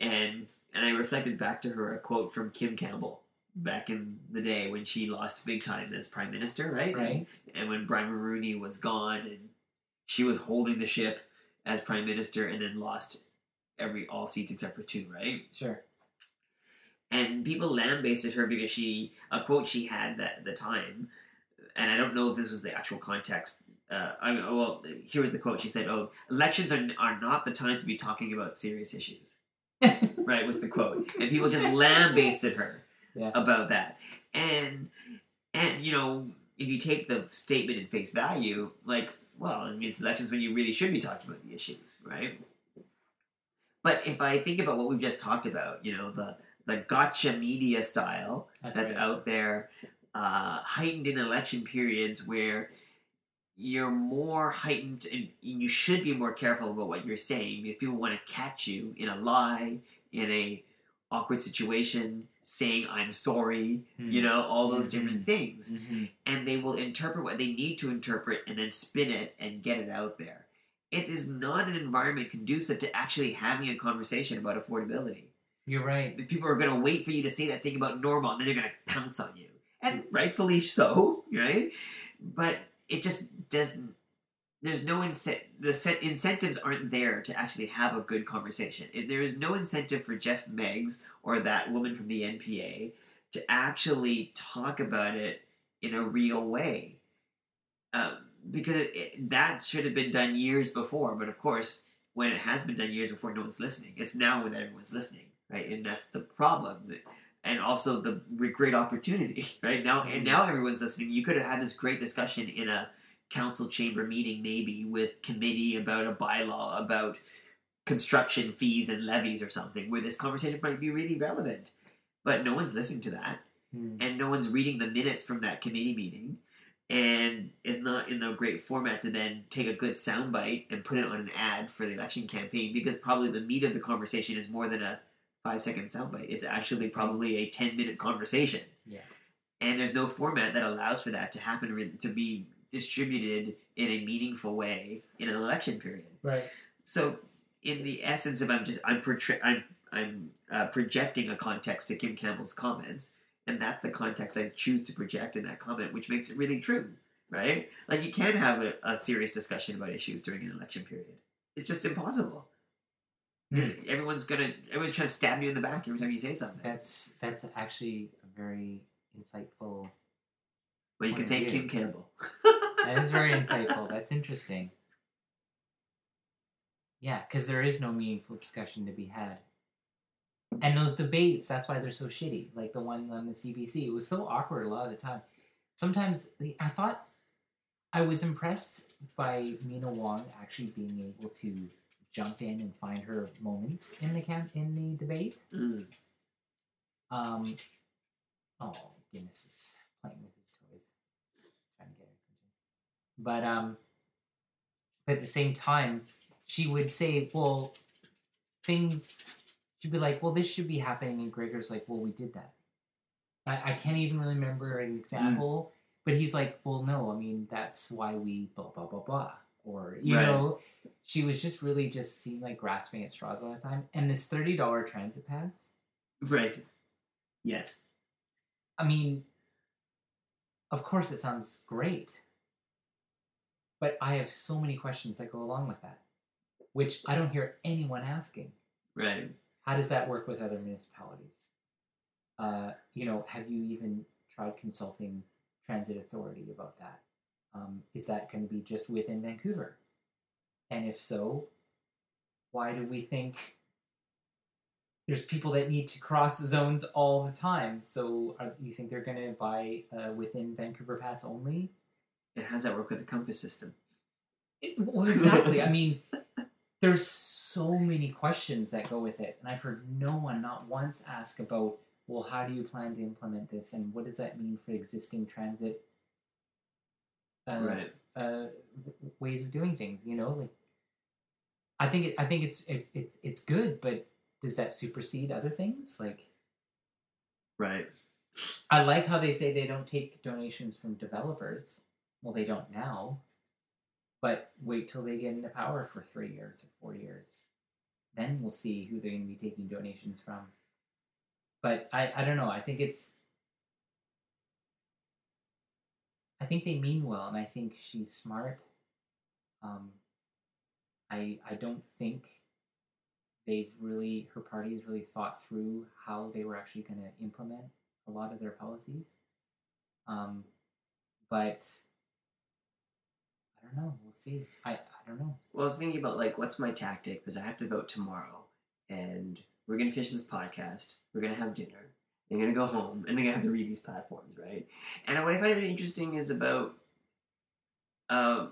and and i reflected back to her a quote from kim campbell back in the day when she lost big time as prime minister right Right. and when brian Mulroney was gone and she was holding the ship as prime minister and then lost every all seats except for two right Sure. And people lambasted her because she a quote she had that at the time, and I don't know if this was the actual context. Uh, I mean, well, here was the quote. She said, "Oh, elections are are not the time to be talking about serious issues." right was the quote, and people just lambasted her Yeah. about that. And and you know, if you take the statement at face value, like, well, I mean, it's elections when you really should be talking about the issues, right? But if I think about what we've just talked about, you know, the the gotcha media style That's, that's right. out there, uh, heightened in election periods where you're more heightened and you should be more careful about what you're saying because people want to catch you in a lie, in a awkward situation, saying I'm sorry, Hmm. you know, all those Mhm. different things. Mhm. And they will interpret what they need to interpret and then spin it and get it out there. It is not an environment conducive to actually having a conversation about affordability You're right. the people are going to wait for you to say that thing about normal and then they're going to pounce on you. And rightfully so right? But it just doesn't there's no incentive the set incentives aren't there to actually have a good conversation. There is no incentive for geoff meggs or that woman from the npa to actually talk about it in a real way. Um, because it, that should have been done years before but of course when it has been done years before no one's listening. It's now when everyone's listening right? And that's the problem. And also the great opportunity right? Now and now everyone's listening. You could have had this great discussion in a council chamber meeting maybe with committee about a bylaw about construction fees and levies or something where this conversation might be really relevant. But no one's listening to that. Hmm. and no one's reading the minutes from that committee meeting. And is not in the great format to then take a good soundbite and put it on an ad for the election campaign because probably the meat of the conversation is more than a five second soundbite. It's actually probably a 10 minute conversation. Yeah. And there's no format that allows for that to happen, to be distributed in a meaningful way in an election period. Right. So, in the essence of I'm just I'm portray- I'm I'm uh, projecting a context to Kim Campbell's comments, and that's the context I choose to project in that comment, which makes it really true, right? Like you can't have a, a serious discussion about issues during an election period. It's just impossible. Because hmm. everyone's gonna everyone's trying to stab you in the back every time you say something. That's that's actually a very insightful. Well, you can thank. Kim Campbell. That is very insightful. That's interesting. Yeah, because there is no meaningful discussion to be had. And those debates, that's why they're so shitty. Like the one on the CBC, it was so awkward a lot of the time. Sometimes I thought I was impressed by Meena Wong actually being able to jump in and find her moments in the camp in the debate. Mm. Um, oh, Guinness is playing with his toys, trying to get her attention. But um, but at the same time, she would say, "Well, things." She'd be like, "Well, this should be happening," and Gregor's like, "Well, we did that." I, I can't even really remember an example, but he's like, "Well, no, I mean that's why we blah blah blah blah," or you Right. know, she was just really just seemed like grasping at straws all the time. And this thirty dollar transit pass. Right. Yes. I mean, of course, it sounds great, but I have so many questions that go along with that, which I don't hear anyone asking. Right. How does that work with other municipalities? Uh, you know, have you even tried consulting Transit Authority about that? Um, is that going to be just within Vancouver? And if so, why do we think there's people that need to cross zones all the time? So, are, you think they're going to buy uh, within Vancouver Pass only? And how does that work with the compass system? It, well, exactly. I mean, there's so many questions that go with it, and I've heard no one, not once, ask about, well, how do you plan to implement this, and what does that mean for existing transit uh, right. uh, ways of doing things? You know, like I think it, I think it's it, it, it's good, but does that supersede other things? Like Right. I like how they say they don't take donations from developers. Well, they don't now. But wait till they get into power for three years or four years. Then we'll see who they're going to be taking donations from. But I, I don't know. I think it's. I think they mean well, and I think she's smart. Um, I I don't think they've really her party has really thought through how they were actually going to implement a lot of their policies. Um, but I don't know. We'll see. I I don't know. Well, I was thinking about like, what's my tactic? Because I have to vote tomorrow, and we're gonna finish this podcast. We're gonna have dinner. I'm gonna go home, and they're gonna have to read these platforms, right? And what I find really interesting is about, um,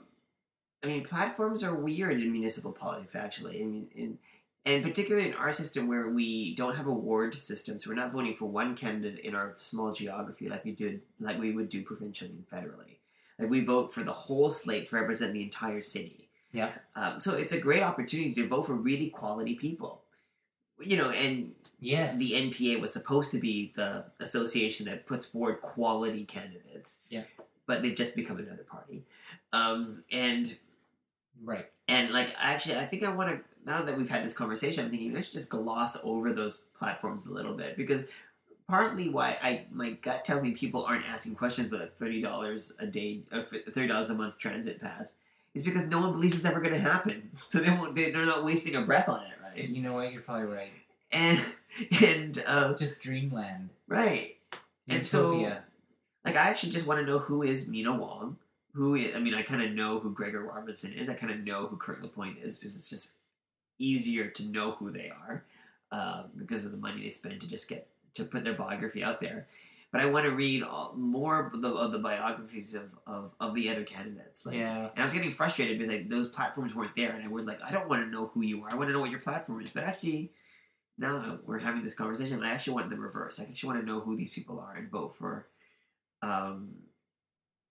I mean, platforms are weird in municipal politics. Actually, I mean, in and particularly in our system where we don't have a ward system, so we're not voting for one candidate in our small geography like we did, like we would do provincially and federally. Like we vote for the whole slate to represent the entire city. Yeah. Um, so it's a great opportunity to vote for really quality people. You know, and Yes. the NPA was supposed to be the association that puts forward quality candidates. Yeah. But they've just become another party. Um, and right. and like actually I think I want to now that we've had this conversation, I'm thinking I should just gloss over those platforms a little bit because partly why I my gut tells me people aren't asking questions about a thirty dollars a day or thirty dollars a month transit pass is because no one believes it's ever going to happen. So they won't. They, they're not wasting a breath on it, right? You know what? You're probably right. And and uh, Just dreamland. right. And so- Utopia. like I actually just want to know who is Meena Wong. Who is, I mean, I kind of know who Gregor Robertson is. I kind of know who Kirk LaPointe is because it's just easier to know who they are um, because of the money they spend to just get to put their biography out there. But I want to read all, more of the, of the biographies of, of, of the other candidates. Like, yeah. And I was getting frustrated because like those platforms weren't there, and I was like, I don't want to know who you are. I want to know what your platform is. But actually, now that we're having this conversation. I actually want the reverse. I actually want to know who these people are and vote for, um,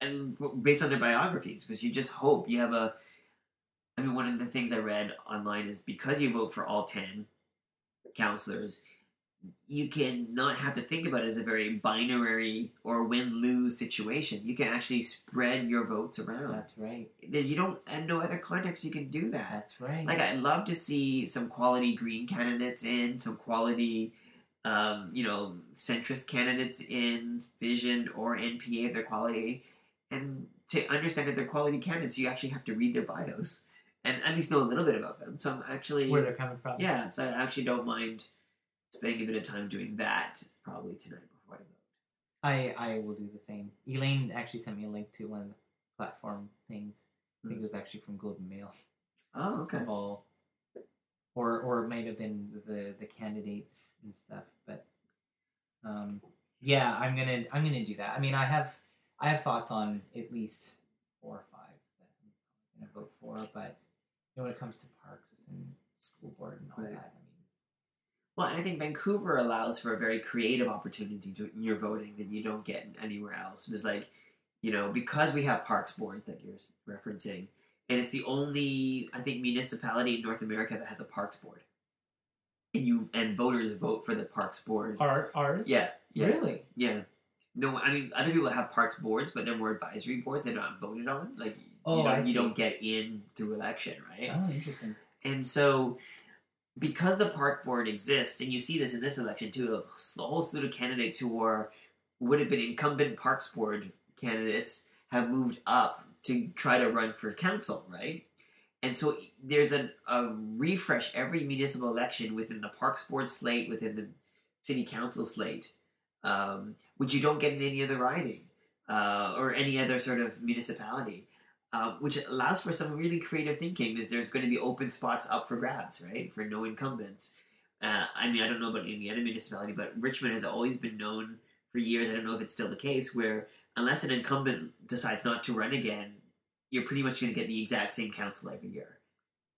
and based on their biographies, because you just hope you have a. I mean, one of the things I read online is because you vote for all ten counselors, you can not have to think about it as a very binary or win lose situation. You can actually spread your votes around. That's right. You don't, and no other context you can do that. That's right. Like I'd love to see some quality green candidates in, some quality, um, you know, centrist candidates in Vision or NPA if they're quality, and to understand that they're quality candidates, you actually have to read their bios and at least know a little bit about them. So I'm actually, Where they're coming from. yeah, so I actually don't mind spending a bit of time doing that probably tonight before I vote. I I will do the same. Elaine actually sent me a link to one of the platform things. I think it was actually from Globe and Mail. Oh, okay. all, or or it might have been the the candidates and stuff. But um, yeah, I'm gonna I'm gonna do that. I mean, I have I have thoughts on at least four or five that I'm gonna vote for. But you know, when it comes to parks and school board and all Right. that, Well, and I think Vancouver allows for a very creative opportunity to, in your voting that you don't get anywhere else. It was like, you know, because we have parks boards that you're referencing, and it's the only, I think, municipality in North America that has a parks board. And you and voters vote for the parks board. our ours. Yeah, yeah, Really? yeah. No, I mean other people have parks boards, but they're more advisory boards. They're not voted on. Like Oh, you, I you don't get in through election, right? Oh, interesting. And so, because the park board exists, and you see this in this election too, a whole slew of candidates who are would have been incumbent parks board candidates have moved up to try to run for council, right? And so there's a, a refresh every municipal election within the parks board slate, within the city council slate, um, which you don't get in any other riding uh, or any other sort of municipality um, which allows for some really creative thinking Is there's going to be open spots up for grabs, right, for no incumbents. Uh, I mean, I don't know about any other municipality, but Richmond has always been known for years. I don't know if it's still the case where unless an incumbent decides not to run again, you're pretty much going to get the exact same council every year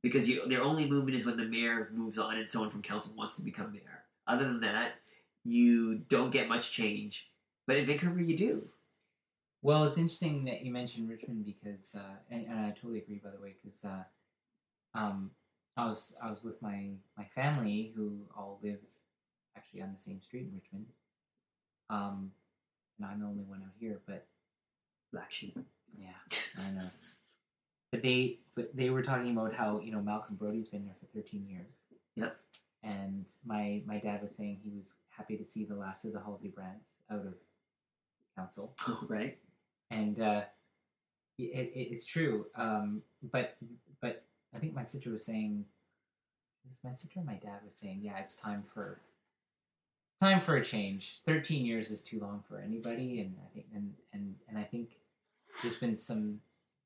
because you, their only movement is when the mayor moves on and someone from council wants to become mayor. Other than that, you don't get much change. But in Vancouver, you do. Well, it's interesting that you mentioned Richmond because, uh, and, and I totally agree, by the way, because uh, um, I was I was with my my family who all live actually on the same street in Richmond, um, and I'm the only one out here. But Black sheep. yeah, I know. But they but they were talking about how you know Malcolm Brodie's been there for 13 years. Yep. And my my dad was saying he was happy to see the last of the Halsey-Brandts out of council Oh, right? And uh, it, it, it's true. Um, but but I think my sister was saying was my sister and my dad was saying, yeah, it's time for time for a change. Thirteen years is too long for anybody, and I think and and and I think there's been some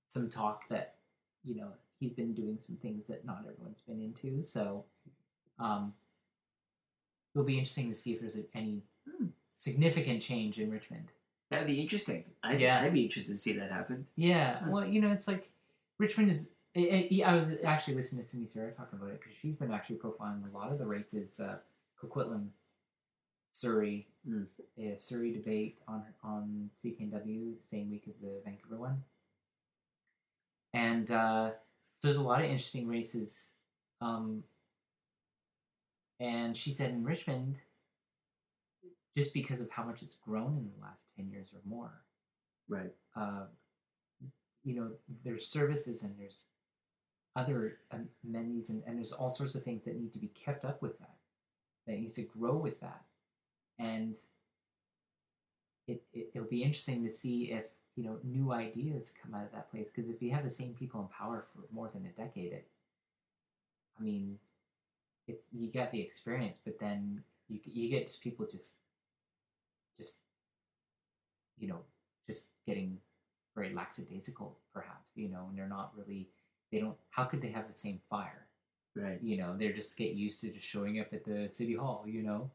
some talk that you know he's been doing some things that not everyone's been into. So um, it'll be interesting to see if there's any Hmm. significant change in Richmond. That'd be interesting. I'd, Yeah. I'd be interested to see that happen. Yeah, Huh. well, you know, it's like Richmond is. I, I, I was actually listening to Simi Sara talking about it because she's been actually profiling a lot of the races. Uh, Coquitlam, Surrey, Mm. Surrey debate on on CKNW the same week as the Vancouver one, and uh, so there's a lot of interesting races. Um, and she said in Richmond, just because of how much it's grown in the last ten years or more, Right. uh, you know, there's services and there's other amenities and, and there's all sorts of things that need to be kept up with that, that needs to grow with that. And it, it, it'll be interesting to see if, you know, new ideas come out of that place. Because if you have the same people in power for more than a decade, it, I mean, it's, you got the experience, but then you, you get just people just, just, you know, just getting very lackadaisical, perhaps, you know, and they're not really, they don't, how could they have the same fire? Right. You know, they're just get used to just showing up at the city hall, you know?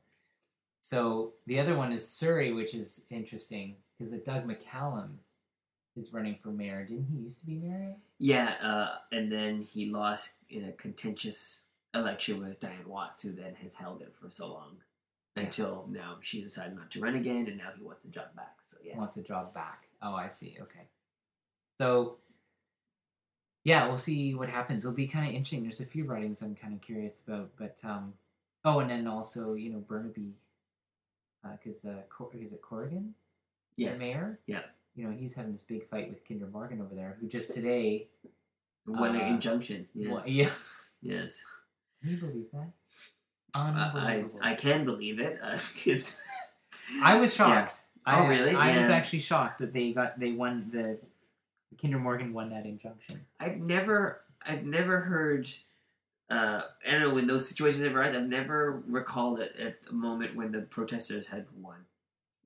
So the other one is Surrey, which is interesting because the Doug McCallum is running for mayor. Didn't he used to be mayor? Yeah, uh, and then he lost in a contentious election with Dianne Watts, who then has held it for so long. Until now, she decided not to run again, and now he wants the job back. So yeah, Wants the job back. Oh, I see. Okay. So, yeah, we'll see what happens. It'll be kind of interesting. There's a few writings I'm kind of curious about, but um, oh, and then also you know Burnaby, because uh, Cor- is it Corrigan? yes, the mayor. Yeah. You know, he's having this big fight with Kinder Morgan over there, who just today. one Uh, injunction. Yes, Well, yeah. yes. Can you believe that? I Unbelievable. I can believe it. Uh, it's I was shocked. Oh, I, really? I was actually shocked that they got they won the Kinder Morgan won that injunction. I've never I've never heard. Uh, I don't know when those situations have arisen. I've never recalled it at the moment when the protesters had won.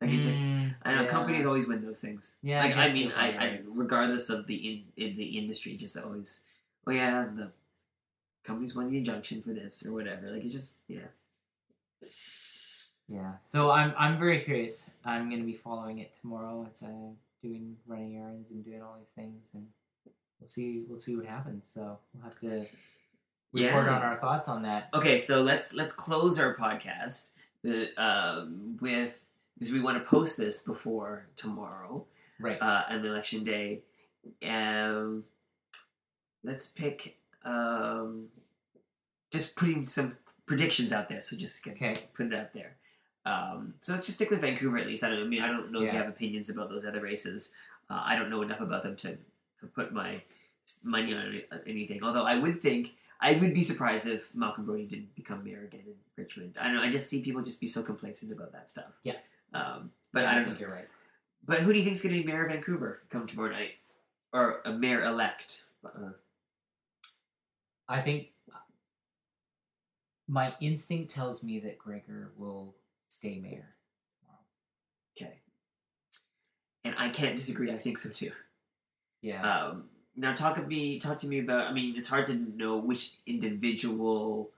Like it just. Mm, I know. yeah. Companies always win those things. Yeah, I like I, guess mean, I, I regardless of the in, in the industry, just always, oh yeah, the companies want the injunction for this or whatever. Like it's just, yeah, Yeah. So I'm I'm very curious. I'm going to be following it tomorrow as I'm doing running errands and doing all these things, and we'll see we'll see what happens. So we'll have to report Yeah. on our thoughts on that. Okay, so let's let's close our podcast with, um, with because we want to post this before tomorrow Right. uh, on election day. Um, let's pick um, just putting some predictions out there. So just Okay. put it out there. Um, so let's just stick with Vancouver at least. I don't. I mean, I don't know if you have opinions about those other races. Uh, I don't know enough about them to, to put my money on anything. Although I would think I would be surprised if Malcolm Brodie didn't become mayor again in Richmond. I don't know. I just see people just be so complacent about that stuff. Yeah. Um, but I don't know. think you're right. But who do you think is going to be mayor of Vancouver come tomorrow night, or a mayor elect? Uh, I think my instinct tells me that Gregor will stay mayor okay. And I can't disagree. I think so too. Yeah. Um, now talk of me. Talk to me about. I mean, it's hard to know which individual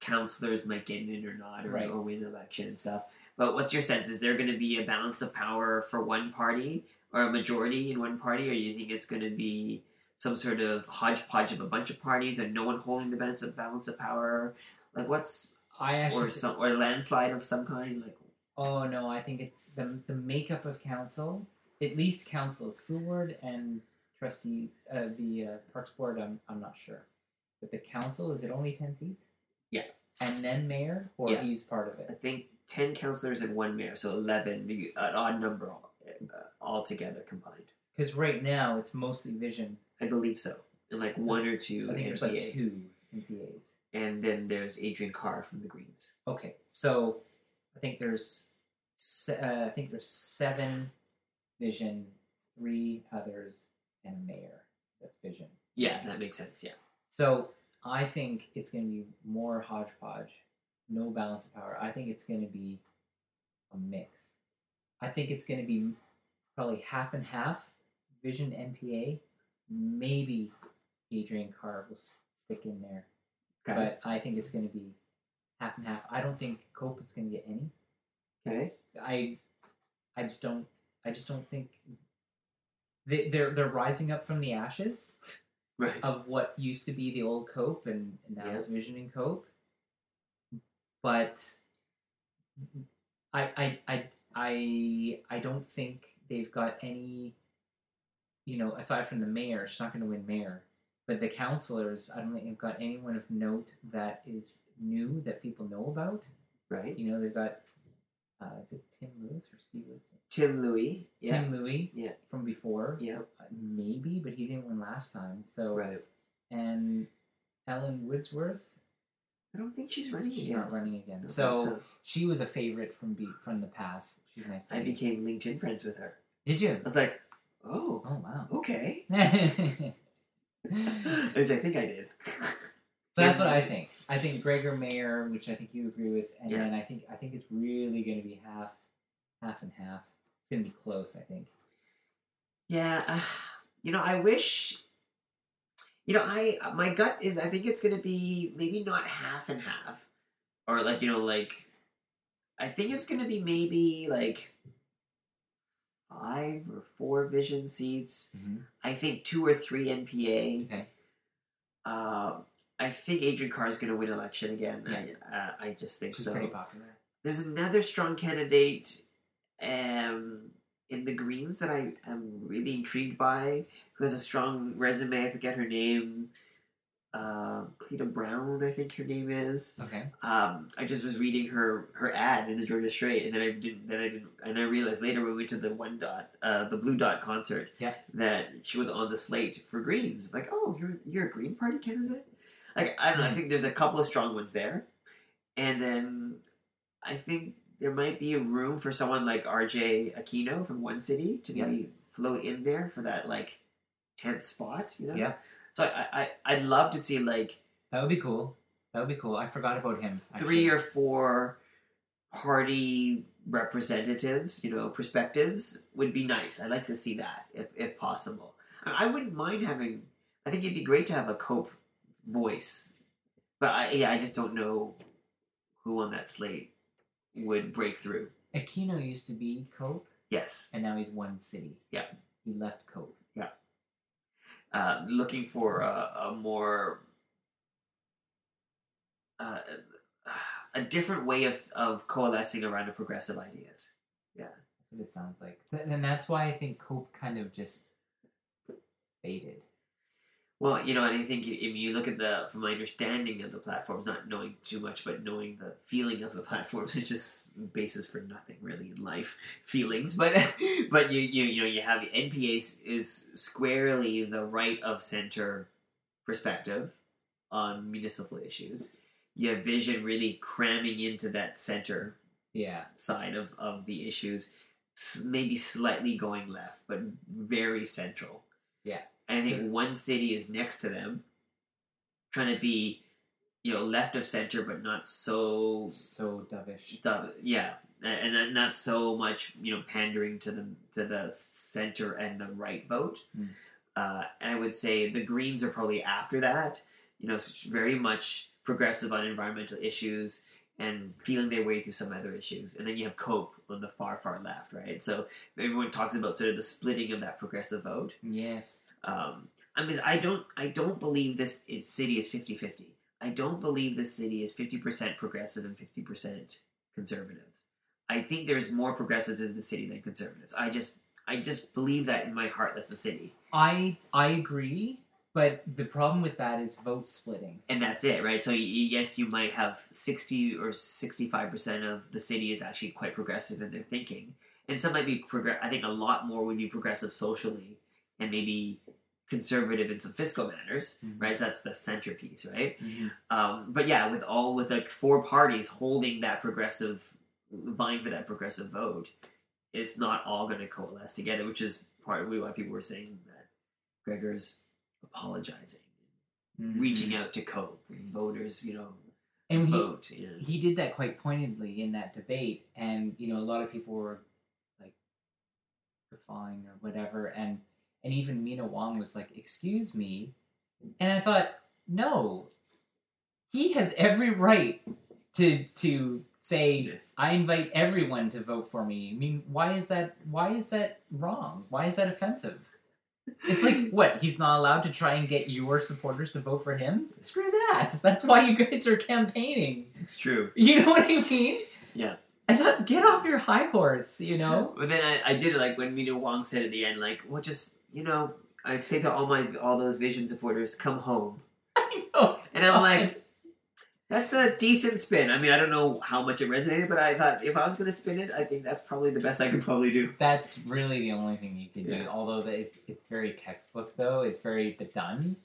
councillors might get in or not, or, Right. or win the election and stuff. But what's your sense? Is there going to be a balance of power for one party, or a majority in one party, or do you think it's going to be some sort of hodgepodge of a bunch of parties and no one holding the balance of balance of power? Like what's I actually. or some or a landslide of some kind? Like oh no, I think it's the the makeup of council. At least council, school board, and trustee, uh, the uh, parks board. I'm I'm not sure, but the council is it only ten seats? Yeah. And then mayor, or Yeah. he's part of it. I think ten councillors and one mayor, so eleven, an odd number all, uh, altogether combined. Because right now it's mostly vision. I believe so. And like one or two I think there's like two NPAs. and then there's Adriane Carr from the Greens. Okay, so I think there's uh, I think there's seven vision, three others, and a mayor. That's vision. Yeah, that makes sense. Yeah, So I think it's going to be more hodgepodge, no balance of power. I think it's going to be a mix. I think it's going to be probably half and half Vision NPA. Maybe Adriane Carr will stick in there, Okay. but I think it's going to be half and half. I don't think Cope is going to get any. okay. I, I just don't. I just don't think they, they're they're rising up from the ashes Right. of what used to be the old Cope and, and now Yeah. it's Vision and Cope. But I I I I I don't think they've got any you know, aside from the mayor, she's not gonna win mayor. But the councillors, I don't think they've got anyone of note that is new that people know about. right. You know, they've got uh, is it Tim Lewis or Steve Lewis? Tim Louis. Yeah. Tim Louis Yeah. from before. Yeah. Uh, maybe, but he didn't win last time. So Right. and Ellen Woodsworth, I don't think she's running she's again. not running again. don't So, she was a favorite from be- from the past. She's nice. I became LinkedIn friends with her. Did you? I was like, oh, Oh wow. okay. so At least I think I did. that's what I think. I think Gregor Mayer, which I think you agree with, and Yeah. then I think I think it's really going to be half, half and half. It's going to be close. I think. Yeah, uh, you know, I wish. You know, I my gut is I think it's gonna be maybe not half and half, or like you know like, I think it's gonna be maybe like five or four vision seats. I think two or three NPA. Okay. Um, I think Adriane Carr is gonna win election again. Yeah. I uh, I just think She's so. pretty popular. There's another strong candidate um, in the Greens that I am really intrigued by, who has a strong resume. I forget her name. Uh, Cleta Brown, I think her name is. Okay. Um, I just was reading her her ad in the Georgia Straight, and then I didn't. Then I didn't, and I realized later when we went to the one dot, uh, the Blue Dot concert, Yeah. that she was on the slate for Greens. Like, oh, you're you're a Green Party candidate. Like, I don't know. I think there's a couple of strong ones there, and then I think there might be a room for someone like R.J. Aquino from One City to Yeah. maybe float in there for that like tenth spot. You know. Yeah. So I, I I'd love to see like That would be cool. That would be cool. I forgot about him. three or four party representatives, you know, perspectives would be nice. I'd like to see that if, if possible. I wouldn't mind having. I think it'd be great to have a cope voice, but I, yeah, I just don't know who on that slate would break through. Aquino used to be Cope, Yes, and now he's one city. Yeah. He left Cope. Uh, looking for a, a more uh, a different way of, of coalescing around progressive ideas. Yeah, that's what it sounds like. And that's why I think Cope kind of just faded. Well, you know, and I think if you look at the, from my understanding of the platforms, not knowing too much, but knowing the feeling of the platforms, it's just basis for nothing really in life, feelings. But but you you you know you have NPA is- is squarely the right of center perspective on municipal issues. You have Vision really cramming into that center Yeah. side of, of the issues, maybe slightly going left, but very central. Yeah. And I think one city is next to them, trying to be, you know, left of center, but not so, So dovish. dub- yeah, and not- not so much, you know, pandering to the to the center and the right vote. Mm. Uh, and I would say the Greens are probably after that, you know, very much progressive on environmental issues and feeling their way through some other issues. And then you have Cope on the far, far left, right? So everyone talks about sort of the splitting of that progressive vote. Yes. Um, I mean, I don't, I don't believe this it- city is 50-50. I don't believe this city is 50% progressive and 50% conservatives. I think there's more progressives in the city than conservatives. I just, I just believe that in my heart. That's the city. I I agree, but the problem with that is vote splitting. and that's it, right? So y- yes, you might have sixty or sixty-five percent of the city is actually quite progressive in their thinking, and some might be progress. I think a lot more would be progressive socially, and maybe conservative in some fiscal matters, Mhm. right? So that's the centerpiece, right? Mhm. Um, but yeah, with all with like four parties holding that progressive, vying for that progressive vote, it's not all going to coalesce together, which is partly why people were saying that Gregor's apologizing, Mhm. reaching out to cope. Voters, you know, and he, vote. Yeah. he did that quite pointedly in that debate and you know a lot of people were like defying or whatever and and even meena wong was like excuse me and i thought no he has every right to to say i invite everyone to vote for me i mean why is that why is that wrong why is that offensive it's like what he's not allowed to try and get your supporters to vote for him screw that that's why you guys are campaigning It's true. you know what I mean? Yeah. I thought, get off your high horse, you know? But then I, I did it like when Meena Wong said at the end, like, well, just you know, I'd say to all my all those Vision supporters, come home. I know. And I'm like, that's a decent spin. I mean, I don't know how much it resonated, but I thought if I was going to spin it, I think that's probably the best I could probably do. That's really the only thing you can do. Although that it's it's very textbook though. It's very but done.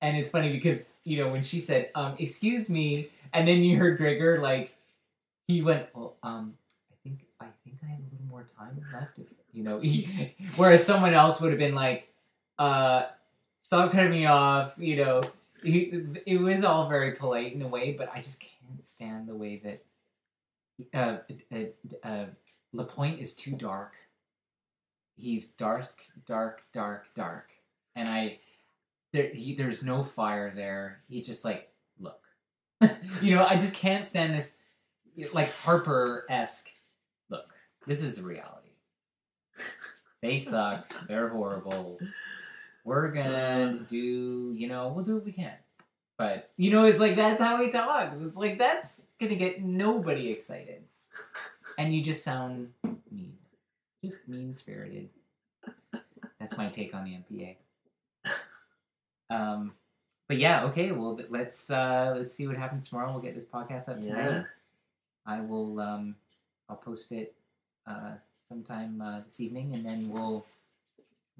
And it's funny because, you know, when she said, um, excuse me, and then you heard Gregor like he went, Well, um, I think I think I have a little more time left if you know whereas someone else would have been like, uh, stop cutting me off, you know. He, it was all very polite in a way, but I just can't stand the way that uh, uh, uh, Lapointe is too dark. He's dark, dark, dark, dark, and I there he, there's no fire there. He just like look, you know. I just can't stand this like Harper esque. Look, this is the reality. They suck. They're horrible. We're gonna do, you know, we'll do what we can. But you know, it's like that's how he talks. It's like that's gonna get nobody excited, and you just sound mean, just mean spirited. That's my take on the NPA. Um, but yeah, okay. Well, let's uh, let's see what happens tomorrow. We'll get this podcast up tonight. Yeah. I will. Um, I'll post it uh, sometime uh, this evening, and then we'll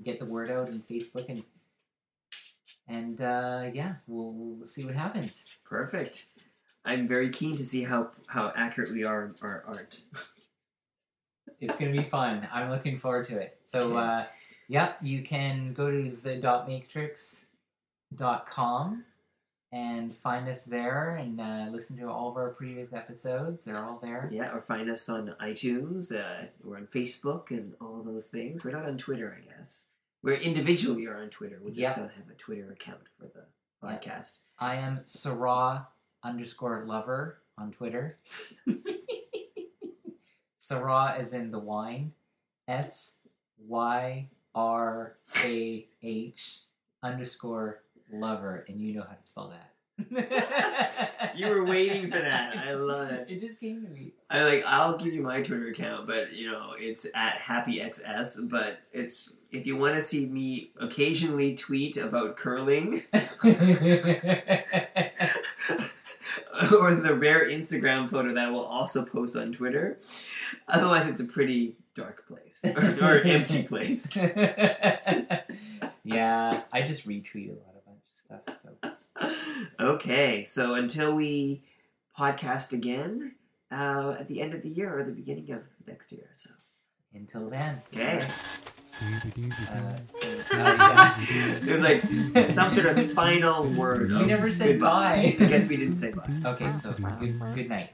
get the word out on Facebook and and uh, yeah, we'll, we'll see what happens. Perfect. I'm very keen to see how how accurate we are art. It's gonna be fun. I'm looking forward to it. So, Okay. uh, yeah, you can go to the dot matrix.com and find us there and uh, listen to all of our previous episodes. They're all there. Yeah, or find us on iTunes. Uh, we're on Facebook and all those things. We're not on Twitter, I guess. We're individually are on Twitter. We just Yeah. don't have a Twitter account for the podcast. I am Sarah underscore lover on Twitter. Sarah is in the wine. S Y R A H underscore lover, and you know how to spell that. You were waiting for that. I love it. It just came to me. I like. I'll give you my Twitter account, but you know it's at happyxs. But it's if you want to see me occasionally tweet about curling or the rare Instagram photo that I will also post on Twitter. Otherwise, it's a pretty dark place or, or empty place. yeah, I just retweet a lot of bunch of stuff. So okay, so until we podcast again uh, at the end of the year or the beginning of next year. So until then. okay, Uh, so, yeah. it was like some sort of final word. We never said goodbye. bye. I guess we didn't say bye. Okay, so good, good night.